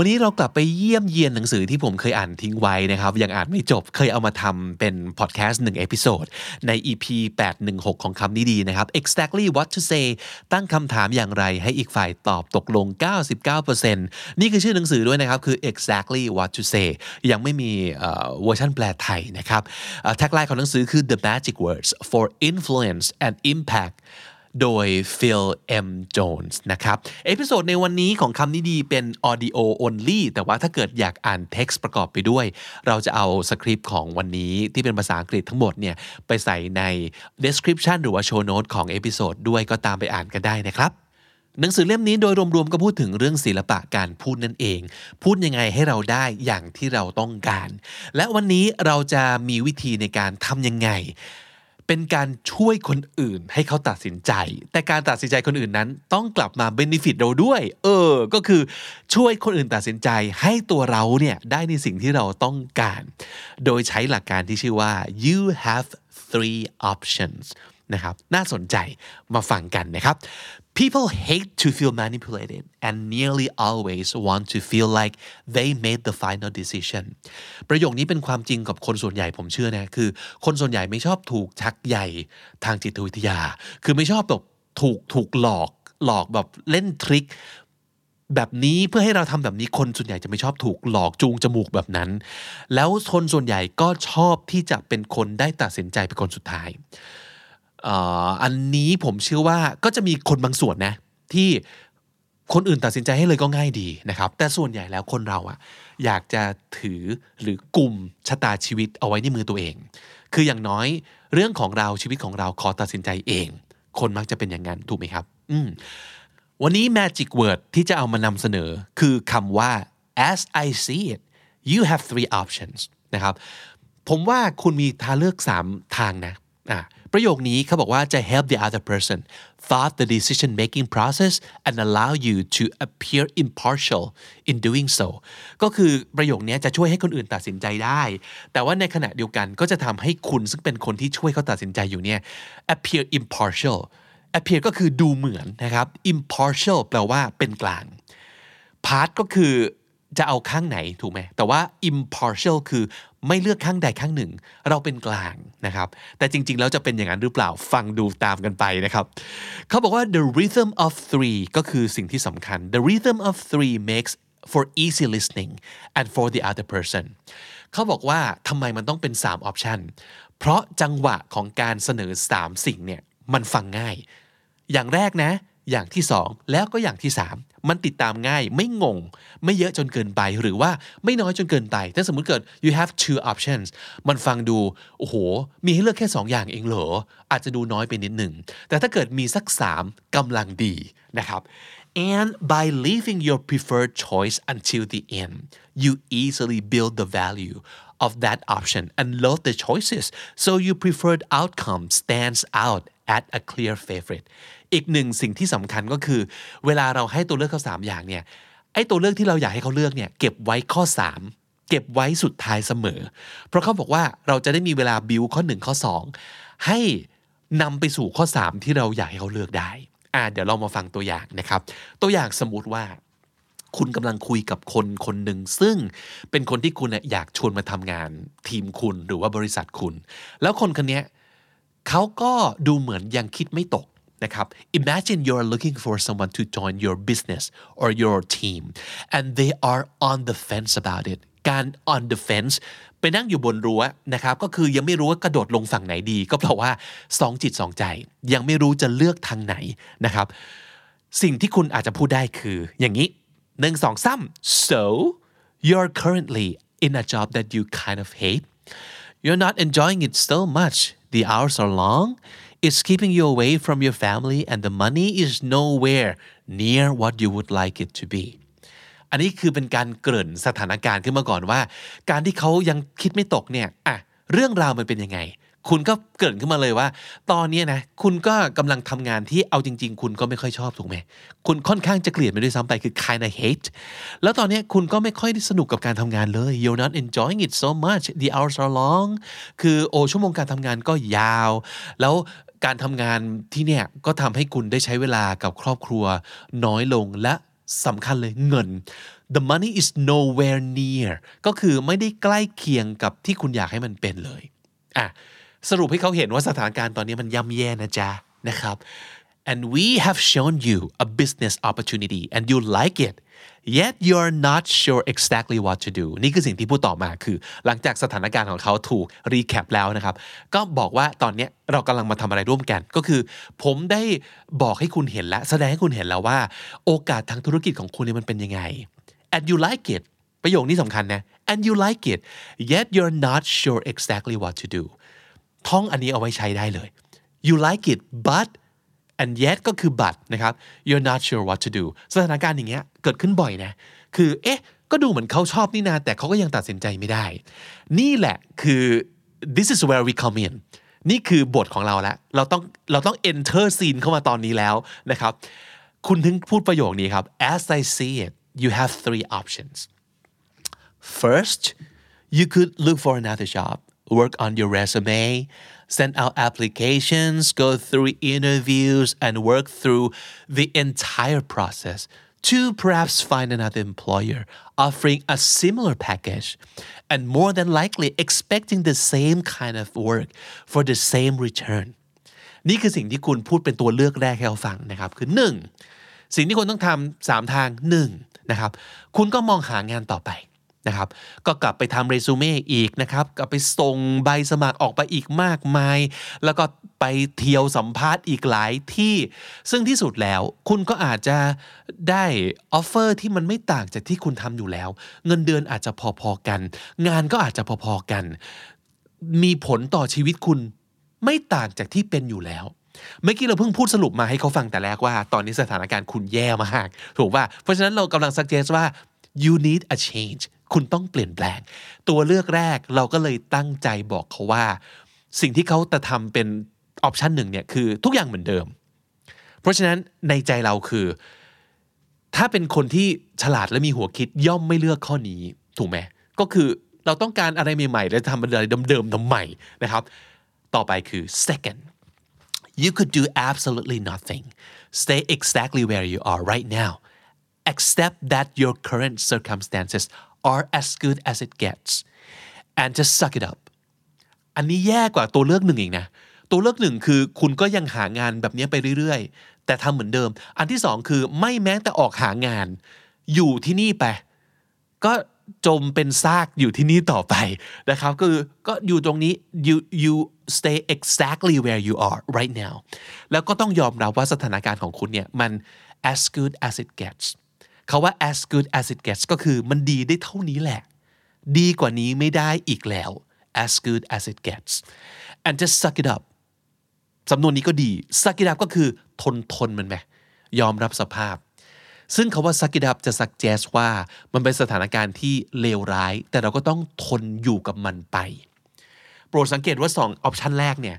วันนี้เรากลับไปเยี่ยมเยียนหนังสือที่ผมเคยอ่านทิ้งไว้นะครับ ยังอ่านไม่จบเคยเอามาทำเป็นพอดแคสต์หนึ่ง episodeใน EP 816 ของคำนี้ดีนะครับ exactly what to say ตั้งคำถามอย่างไรให้อีกฝ่ายตอบตกลง 99%นี่คือชื่อหนังสือด้วยนะครับคือ exactly what to say ยังไม่มีเวอร์ชันแปลไทยนะครับ tagline ของหนังสือคือ the magic words for influence and impact โดย Phil M Jones นะครับ episode ในวันนี้ของคำนี้ดีเป็น audio only แต่ว่าถ้าเกิดอยากอ่าน text ประกอบไปด้วย เราจะเอาสคริปต์ของวันนี้ที่เป็นภาษาอังกฤษทั้งหมดเนี่ยไปใส่ใน description หรือว่า show note ของ episode ด้วยก็ตามไปอ่านกันได้นะครับ หนังสือเล่มนี้โดยรวมๆก็พูดถึงเรื่องศิลปะการพูดนั่นเอง พูดยังไงให้เราได้อย่างที่เราต้องการ และวันนี้เราจะมีวิธีในการทำยังไง เป็นการช่วยคนอื่นให้เขาตัดสินใจ แต่การตัดสินใจคนอื่นนั้นต้องกลับมา benefit เราด้วย เออ ก็คือช่วยคนอื่นตัดสินใจให้ตัวเราเนี่ยได้ในสิ่งที่เราต้องการ โดยใช้หลักการที่ชื่อว่า you have three options นะครับน่าสนใจมาฟังกันนะครับ People hate to feel manipulated and nearly always want to feel like they made the final decision ประโยคนี้เป็นความจริงกับคนส่วนใหญ่ผมเชื่อนะคือ คนส่วนใหญ่ไม่ชอบถูกชักใยทางจิตวิทยา คือไม่ชอบแบบถูกถูกหลอกหลอกแบบเล่นทริคแบบนี้เพื่อให้เราทำแบบนี้คนส่วนใหญ่จะไม่ชอบถูกหลอกจูงจมูกแบบนั้น แล้วคนส่วนใหญ่ก็ชอบที่จะเป็นคนได้ตัดสินใจเป็นคนสุดท้าย อันนี้ผมเชื่อว่าก็จะมีคนบางส่วนนะ ที่คนอื่นตัดสินใจให้เลยก็ง่ายดีนะครับ แต่ส่วนใหญ่แล้วคนเราอะอยากจะถือหรือกลุ่มชะตาชีวิตเอาไว้ในมือตัวเอง คืออย่างน้อยเรื่องของเราชีวิตของเราขอตัดสินใจเอง คนมักจะเป็นอย่างนั้นถูกไหมครับ อืมวันนี้ magic word ที่จะเอามานำเสนอคือคำว่า as I see it you have three options นะครับ ผมว่าคุณมีทางเลือก 3 ทางนะอะ ประโยคนี้เขาบอกว่าจะ help the other person thought the decision making process and allow you to appear impartial in doing so ก็คือประโยคนี้จะช่วยให้คนอื่นตัดสินใจได้ แต่ว่าในขณะเดียวกันก็จะทำให้คุณซึ่งเป็นคนที่ช่วยเขาตัดสินใจอยู่เนี่ย appear impartial appear ก็คือดูเหมือนนะครับ impartial แปลว่าเป็นกลาง part ก็คือจะเอาข้างไหนถูกไหมแต่ว่า impartial คือ ไม่เลือกข้างใดข้างหนึ่ง เราเป็นกลางนะครับ แต่จริง ๆ แล้วจะเป็นอย่างนั้นหรือเปล่าฟังดูตามกันไปนะครับ เขาบอกว่า the rhythm of three ก็คือสิ่งที่สำคัญ the rhythm of three makes for easy listening and for the other person เขาบอกว่าทำไมมันต้องเป็น 3 option เพราะจังหวะของการเสนอ 3 สิ่งเนี่ยมันฟังง่าย อย่างแรกนะ อย่างที่สองแล้วก็อย่างที่สามมันติดตามง่ายไม่งง ไม่เยอะจนเกินไปหรือว่าไม่น้อยจนเกินไป ถ้าสมมุติเกิด you have two options มันฟังดู โอ้โห มีให้เลือกแค่ 2 อย่างเองเหรอ อาจจะดูน้อยไปนิดหนึ่ง แต่ถ้าเกิดมีสัก 3กำลังดีนะครับ and by leaving your preferred choice until the end you easily build the value of that option and load the choices so your preferred outcome stands out at a clear favorite อีกหนึ่งสิ่งที่สำคัญก็คือ เวลาเราให้ตัวเลือกเขาสามอย่างเนี่ยไอ้ตัวเลือกที่เราอยากให้เขาเลือกเนี่ยเก็บไว้ข้อ 3 เก็บไว้สุดท้ายเสมอ เพราะเขาบอกว่าเราจะได้มีเวลาบิวข้อ 1 ข้อ 2 ให้นำไปสู่ข้อ 3 ที่เราอยากให้เขาเลือกได้อ่าเดี๋ยวเรามาฟังตัวอย่างนะครับ ตัวอย่างสมมติว่า คุณกำลังคุยกับคนคนหนึ่งซึ่งเป็นคนที่คุณอยากชวนมาทำงานทีมคุณหรือว่าบริษัทคุณ แล้วคนคนนี้เขาก็ดูเหมือนยังคิดไม่ตก นะครับ imagine you're looking for someone to join your business or your team and they are on the fence about it การ on the fence ไปนั่งอยู่บนรั้วนะครับ ก็คือยังไม่รู้ว่ากระโดดลงฝั่งไหนดี ก็เพราะว่าสองจิตสองใจ ยังไม่รู้จะเลือกทางไหนนะครับ สิ่งที่คุณอาจจะพูดได้คืออย่างนี้หนึ่งสองสาม so you're currently in a job that you kind of hate you're not enjoying it so much the hours are long it's keeping you away from your family and the money is nowhere near what you would like it to be อันนี้คือเป็นการเกริ่นสถานการณ์ขึ้นมาก่อนว่า การที่เขายังคิดไม่ตกเนี่ยอะเรื่องราวมันเป็นยังไง คุณก็เกิดขึ้นมาเลยว่า ตอนนี้นะคุณก็กำลังทำงานที่เอาจริง ๆ คุณก็ไม่ค่อยชอบถูกไหมคุณค่อนข้างจะเกลียดมันด้วยซ้ำไปคือ kind of hate แล้วตอนนี้คุณก็ไม่ค่อยได้สนุกกับการทำงานเลย you're not enjoying it so much the hours are long คือโอชั่วโมงการทำงานก็ยาว แล้ว การทำงานที่เนี่ยก็ทำให้คุณได้ใช้เวลากับครอบครัวน้อยลงและสำคัญเลยเงิน the money is nowhere near ก็คือไม่ได้ใกล้เคียงกับที่คุณอยากให้มันเป็นเลยอะสรุปให้เขาเห็นว่าสถานการณ์ตอนนี้มันย่ำแย่นะจ๊ะนะครับ and we have shown you a business opportunity and you like it yet you're not sure exactly what to do นี่คือสิ่งที่พูดต่อมาคือ หลังจากสถานการณ์ของเขาถูกรีแคปแล้วนะครับ ก็บอกว่าตอนนี้เรากำลังมาทำอะไรร่วมกัน ก็คือ ผมได้บอกให้คุณเห็นแล้ว แสดงให้คุณเห็นแล้วว่า โอกาสทางธุรกิจของคุณเนี่ยมันเป็นยังไง and you like it ประโยคนี้สำคัญนะ and you like it yet you're not sure exactly what to do ท่องอันนี้เอาไว้ใช้ได้เลย you like it but and yet ก็คือ but นะครับ you're not sure what to do สถานการณ์อย่างเงี้ยเกิดขึ้นบ่อยนะ คือเอ๊ะ ก็ดูเหมือนเขาชอบนี่นาแต่เขาก็ยังตัดสินใจไม่ได้ นี่แหละคือ this is where we come in นี่คือบทของเราแล้ว เราต้องเราต้อง enter scene เข้ามาตอนนี้แล้วนะครับ คุณถึงพูดประโยคนี้ครับ as I see it you have three options First, you could look for another job, work on your resume, send out applications, go through interviews, and work through the entire process to perhaps find another employer offering a similar package and more than likely expecting the same kind of work for the same return. นี่คือสิ่งที่คุณพูดเป็นตัวเลือกแรกให้เราฟังนะครับ คือ 1. สิ่งที่คุณต้องทำสามทาง 1. นะครับ คุณก็มองหางานต่อไป นะครับก็กลับไปทำเรซูเม่อีกนะครับกลับไปส่งใบสมัครออกไปอีกมากมาย แล้วก็ไปเที่ยวสัมภาษณ์อีกหลายที่ ซึ่งที่สุดแล้วคุณก็อาจจะได้ offer ที่มันไม่ต่างจากที่คุณทำอยู่แล้ว เงินเดือนอาจจะพอๆกัน งานก็อาจจะพอๆกัน มีผลต่อชีวิตคุณไม่ต่างจากที่เป็นอยู่แล้วเมื่อกี้เราเพิ่งพูดสรุปมาให้เขาฟังแต่แรกว่า ตอนนี้สถานการณ์คุณแย่มาก ถูกป่ะเพราะฉะนั้นเรากำลัง suggest ว่า you need a change คุณต้องเปลี่ยนแปลง ตัวเลือกแรกเราก็เลยตั้งใจบอกเขาว่า สิ่งที่เขาจะทำเป็นออปชันหนึ่งเนี่ยคือทุกอย่างเหมือนเดิม เพราะฉะนั้นในใจเราคือ ถ้าเป็นคนที่ฉลาดและมีหัวคิดย่อมไม่เลือกข้อนี้ถูกไหมก็คือเราต้องการอะไรใหม่ๆ และทำอะไรเดิมๆทำใหม่นะครับ ต่อไปคือ second you could do absolutely nothing stay exactly where you are right now accept that your current circumstances are as good as it gets and just suck it up อันนี้แย่กว่าตัวเลือกหนึ่งอีกนะ ตัวเลือกหนึ่งคือคุณก็ยังหางานแบบนี้ไปเรื่อยๆ แต่ทำเหมือนเดิม อันที่สองคือไม่แม้แต่ออกหางาน อยู่ที่นี่ไป ก็จมเป็นซากอยู่ที่นี่ต่อไปนะครับคือก็อยู่ตรงนี้ you you stay exactly where you are right now แล้วก็ต้องยอมรับว่าสถานการณ์ของคุณเนี่ยมัน as good as it gets เขาว่า as good as it gets ก็คือมันดีได้เท่านี้แหละ ดีกว่านี้ไม่ได้อีกแล้ว as good as it gets and just suck it up สำนวนนี้ก็ดี suck it up ก็คือทนทนมันไหมยอมรับสภาพ ซึ่งคาว่า suck it up จะ suggest ว่ามันเป็นสถานการณ์ที่เลวร้าย แต่เราก็ต้องทนอยู่กับมันไป โปรดสังเกตว่า2 option แรกเนี่ย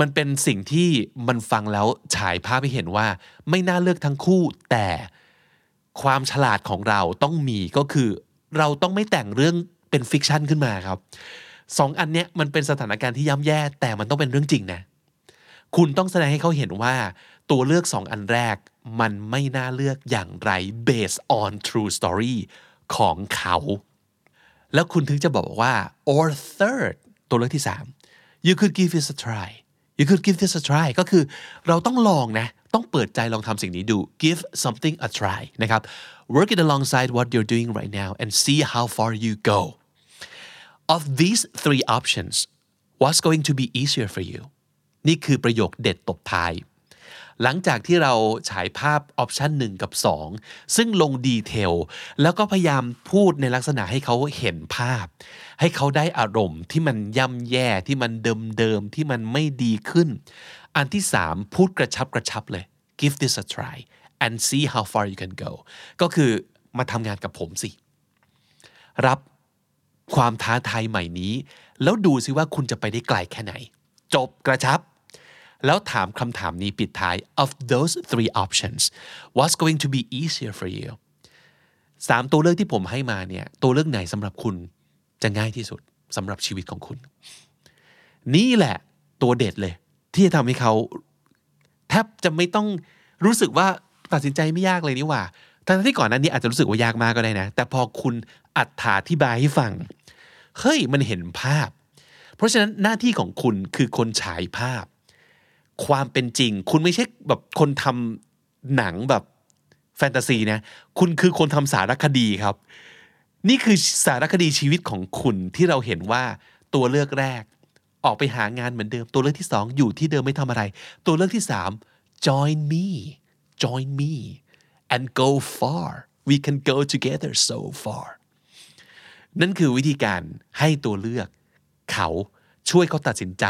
มันเป็นสิ่งที่มันฟังแล้วฉายภาพให้เห็นว่า ไม่น่าเลือกทั้งคู่แต่ ความฉลาดของเราต้องมีก็คือ เราต้องไม่แต่งเรื่องเป็น fiction ขึ้นมาครับสองอันเนี้ยมันเป็นสถานการณ์ที่ย่ำแย่ แต่มันต้องเป็นเรื่องจริงนะ คุณต้องแสดงให้เขาเห็นว่าตัวเลือกสองอันแรก มันไม่น่าเลือกอย่างไร based on true story ของเขา แล้วคุณถึงจะบอกว่า or third ตัวเลือกที่สาม you could give it a try you could give this a try ก็คือเราต้องลองนะ ต้องเปิดใจลองทำสิ่งนี้ดู give something a try นะครับ work it alongside what you're doing right now and see how far you go of these three options what's going to be easier for you นี่คือประโยคเด็ดตบท้าย หลังจากที่เราฉายภาพ option หนึ่งกับ 2 ซึ่งลง detail แล้วก็พยายามพูดในลักษณะให้เขาเห็นภาพ ให้เขาได้อารมณ์ที่มันย่ำแย่ที่มันเดิมๆที่มันไม่ดีขึ้น อันที่ 3 พูดกระชับกระชับเลย give this a try and see how far you can go ก็คือมาทำงานกับผมสิ รับความท้าทายใหม่นี้ แล้วดูซิว่าคุณจะไปได้ไกลแค่ไหน จบกระชับ แล้วถามคำถามนี้ปิดท้าย of those three options what's going to be easier for you สามตัวเลือกที่ผมให้มาเนี่ยตัวเลือกไหนสำหรับคุณจะง่ายที่สุดสำหรับชีวิตของคุณ นี่แหละตัวเด็ดเลย ที่จะทำให้เขาแทบจะไม่ต้องรู้สึกว่าตัดสินใจไม่ยากเลยนี่หว่าทั้งที่ก่อนนั้นนี้อาจจะรู้สึกว่ายากมากก็ได้นะ แต่พอคุณอัดถาธิบายให้ฟัง เฮ้ยมันเห็นภาพ เพราะฉะนั้นหน้าที่ของคุณคือคนฉายภาพ ความเป็นจริง คุณไม่ใช่แบบคนทำหนังแบบแฟนตาซีนะ คุณคือคนทำสารคดีครับ นี่คือสารคดีชีวิตของคุณที่เราเห็นว่าตัวเลือกแรก ออกไปหางานเหมือนเดิม ตัวเลือกที่สองอยู่ที่เดิมไม่ทำอะไร ตัวเลือกที่สาม join me join me and go far we can go together so far นั่นคือวิธีการให้ตัวเลือก เขาช่วยเขาตัดสินใจ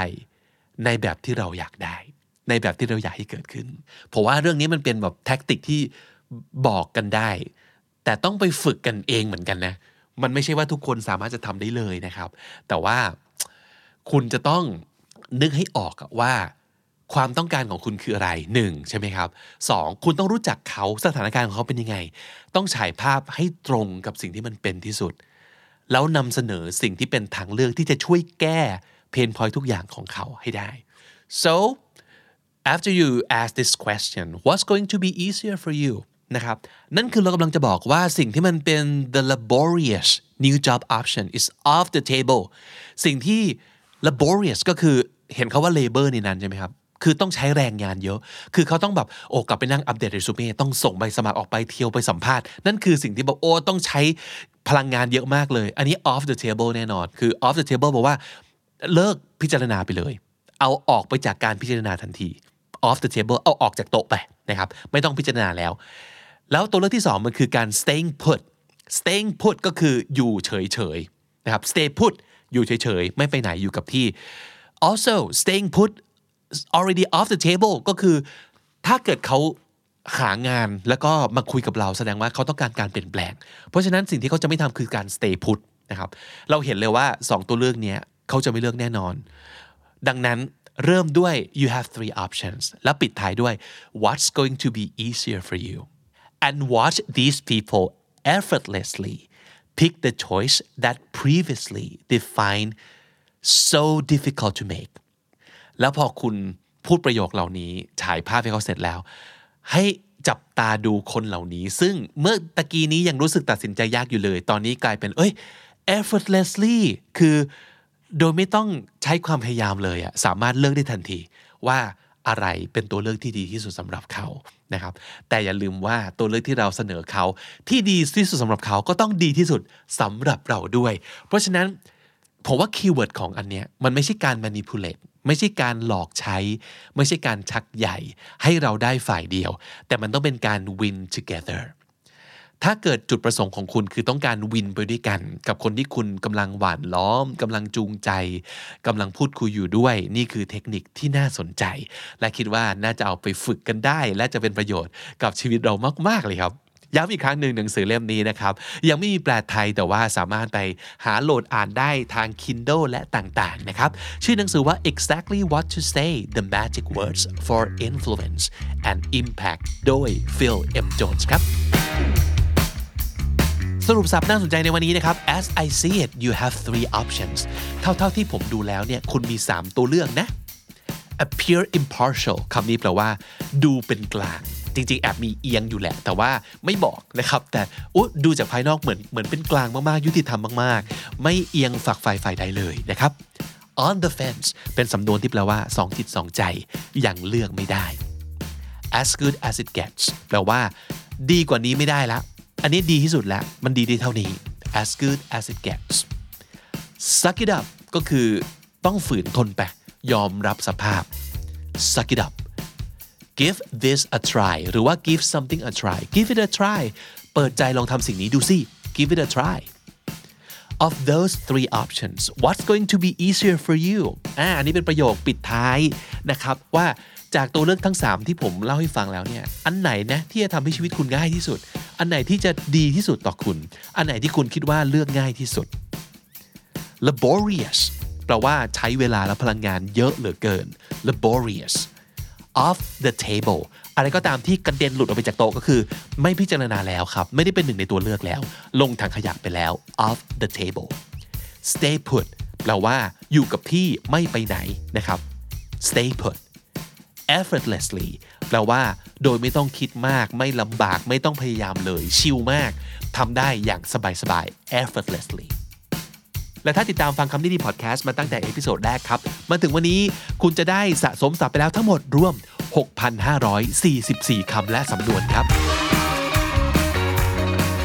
ในแบบที่เราอยากได้ ในแบบที่เราอยากให้เกิดขึ้นเพราะว่าเรื่องนี้มันเป็นแบบแท็กติกที่บอกกันได้ แต่ต้องไปฝึกกันเองเหมือนกันนะ มันไม่ใช่ว่าทุกคนสามารถจะทำได้เลยนะครับ แต่ว่าคุณจะต้องนึกให้ออกว่าความต้องการของคุณคืออะไรหนึ่งใช่ไหมครับสองคุณต้องรู้จักเขาสถานการณ์ของเขาเป็นยังไง ต้องฉายภาพให้ตรงกับสิ่งที่มันเป็นที่สุด แล้วนำเสนอสิ่งที่เป็นทางเลือกที่จะช่วยแก้เพนพอยทุกอย่างของเขาให้ได้ so after you ask this question what's going to be easier for you นะครับนั่นคือเรากำลังจะบอกว่าสิ่งที่มันเป็น the laborious new job option is off the table สิ่งที่ laborious ก็คือเห็นเขาว่า labor ในนั้นใช่ไหมครับ คือต้องใช้แรงงานเยอะ คือเขาต้องแบบโอ้กลับไปนั่งอัปเดตเรซูเม่ต้องส่งใบสมัครออกไปเที่ยวไปสัมภาษณ์ นั่นคือสิ่งที่บอกโอ้ต้องใช้พลังงานเยอะมากเลย อันนี้ off the table แน่นอน คือ off the table บอกว่าเลิกพิจารณาไปเลย เอาออกไปจากการพิจารณาทันที off the table เอาออกจากโต๊ะไปนะครับไม่ต้องพิจารณาแล้ว แล้วตัวเลือกที่สองมันคือการ staying put staying put ก็คืออยู่เฉยๆนะครับ stay put อยู่เฉยๆ ไม่ไปไหนอยู่กับที่ also staying put already off the table ก็คือถ้าเกิดเขาหางานแล้วก็มาคุยกับเราแสดงว่าเขาต้องการการเปลี่ยนแปลง เพราะฉะนั้นสิ่งที่เขาจะไม่ทำคือการ stay put นะครับ เราเห็นเลยว่า 2 ตัวเลือกนี้เขาจะไม่เลือกแน่นอน ดังนั้น เริ่มด้วย you have three options แล้วปิดท้ายด้วย what's going to be easier for you and watch these people effortlessly pick the choice that previously defined so difficult to make แล้วพอคุณพูดประโยคเหล่านี้ฉายภาพให้เขาเสร็จแล้ว ให้จับตาดูคนเหล่านี้ ซึ่งเมื่อตะกี้นี้ยังรู้สึกตัดสินใจยากอยู่เลย ตอนนี้กลายเป็นเอ้ย effortlessly คือ โดยไม่ต้องใช้ความพยายามเลยอะสามารถเลือกได้ทันทีว่าอะไรเป็นตัวเลือกที่ดีที่สุดสำหรับเขานะครับ แต่อย่าลืมว่าตัวเลือกที่เราเสนอเขาที่ดีที่สุดสำหรับเขาก็ต้องดีที่สุดสำหรับเราด้วย เพราะฉะนั้นผมว่า keyword ของอันเนี้ยมันไม่ใช่การ manipulate ไม่ใช่การหลอกใช้ ไม่ใช่การชักใหญ่ ให้เราได้ฝ่ายเดียว แต่มันต้องเป็นการ win together ถ้าเกิดจุดประสงค์ของคุณคือต้องการ win ไปด้วยกัน กับคนที่คุณกำลังหว่านล้อมกำลังจูงใจกำลังพูดคุยอยู่ด้วย นี่คือเทคนิคที่น่าสนใจ และคิดว่าน่าจะเอาไปฝึกกันได้ และจะเป็นประโยชน์กับชีวิตเรามาก ๆ เลยครับย้ำอีกครั้งหนึ่งหนังสือเล่มนี้นะครับ ยังไม่มีแปลไทยแต่ว่าสามารถไปหาโหลดอ่านได้ทาง Kindle และต่างๆนะครับ ชื่อหนังสือว่า exactly what to say the magic words for influence and impact โดย Phil M Jones ครับ สรุปสับน่าสนใจในวันนี้นะครับ as I see it you have three options เท่าๆที่ผมดูแล้วเนี่ยคุณมี 3 ตัวเลือกนะ appear impartial คำนี้แปลว่า ดูเป็นกลาง จริงๆ แอบมีเอียงอยู่แหละ แต่ว่าไม่บอกนะครับ แต่ดูจากภายนอกเหมือนเหมือนเป็นกลางมากๆ ยุติธรรมมากๆ ไม่เอียงฝักฝ่ายฝ่ายใดเลยนะครับ on the fence เป็นสำนวนที่แปลว่าสองจิตสองใจยังเลือกไม่ได้ as good as it gets แปลว่า ดีกว่านี้ไม่ได้แล้ว อันนี้ดีที่สุดแล้ว มันดีได้เท่านี้ as good as it gets suck it up ก็คือต้องฝืนทนไป ยอมรับสภาพ suck it up give this a try หรือว่า give something a try give it a try เปิดใจลองทำสิ่งนี้ดูสิ give it a try of those three options what's going to be easier for you อ่าอันนี้เป็นประโยคปิดท้ายนะครับว่า จากตัวเลือกทั้ง 3 ที่ผมเล่าให้ฟังแล้วเนี่ย อันไหนนะที่จะทำให้ชีวิตคุณง่ายที่สุด อันไหนที่จะดีที่สุดต่อคุณ อันไหนที่คุณคิดว่าเลือกง่ายที่สุด laborious แปลว่าใช้เวลาและพลังงานเยอะเหลือเกิน laborious off the table อะไรก็ตามที่กระเด็นหลุดออกไปจากโต๊ะก็คือ ไม่พิจารณาแล้วครับ ไม่ได้เป็นหนึ่งในตัวเลือกแล้ว ลงถังขยะไปแล้ว off the table stay put แปลว่าอยู่กับที่ไม่ไปไหนนะครับ stay put effortlessly แปลว่าโดยไม่ต้องคิดมากไม่ลำบากไม่ต้องพยายามเลยชิลมากทำได้อย่างสบายๆ effortlessly และถ้าติดตามฟังคำนี้ดีพอดแคสต์มาตั้งแต่ episode แรกครับ มาถึงวันนี้คุณจะได้สะสมศัพท์ไปแล้วทั้งหมดรวม 6,544 คำและสำนวนครับ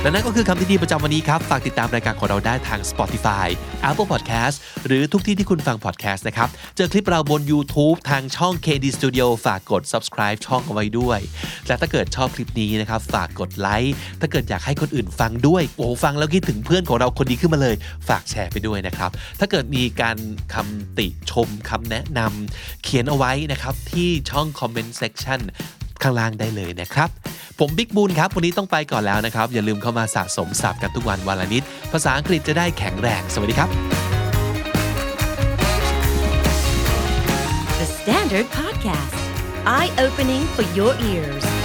และนั่นก็คือคำที่ดีประจำวันนี้ครับ ฝากติดตามรายการของเราได้ทาง Spotify Apple Podcast หรือทุกที่ที่คุณฟัง podcast นะครับ เจอคลิปเราบน YouTube ทางช่อง KD Studio ฝากกด subscribe ช่องเอาไว้ด้วย และถ้าเกิดชอบคลิปนี้นะครับ ฝากกดไลค์ ถ้าเกิดอยากให้คนอื่นฟังด้วย โอ้ฟังแล้วคิดถึงเพื่อนของเราคนนี้ขึ้นมาเลย ฝากแชร์ไปด้วยนะครับ ถ้าเกิดมีการคำติชมคำแนะนำเขียนเอาไว้นะครับที่ช่อง comment section ข้างล่างได้เลยนะครับ ผมบิ๊กบูลครับ วันนี้ต้องไปก่อนแล้วนะครับ อย่าลืมเข้ามาสะสมศัพท์กันทุกวันวันละนิด ภาษาอังกฤษจะได้แข็งแรง สวัสดีครับ The Standard Podcast, eye opening for your ears.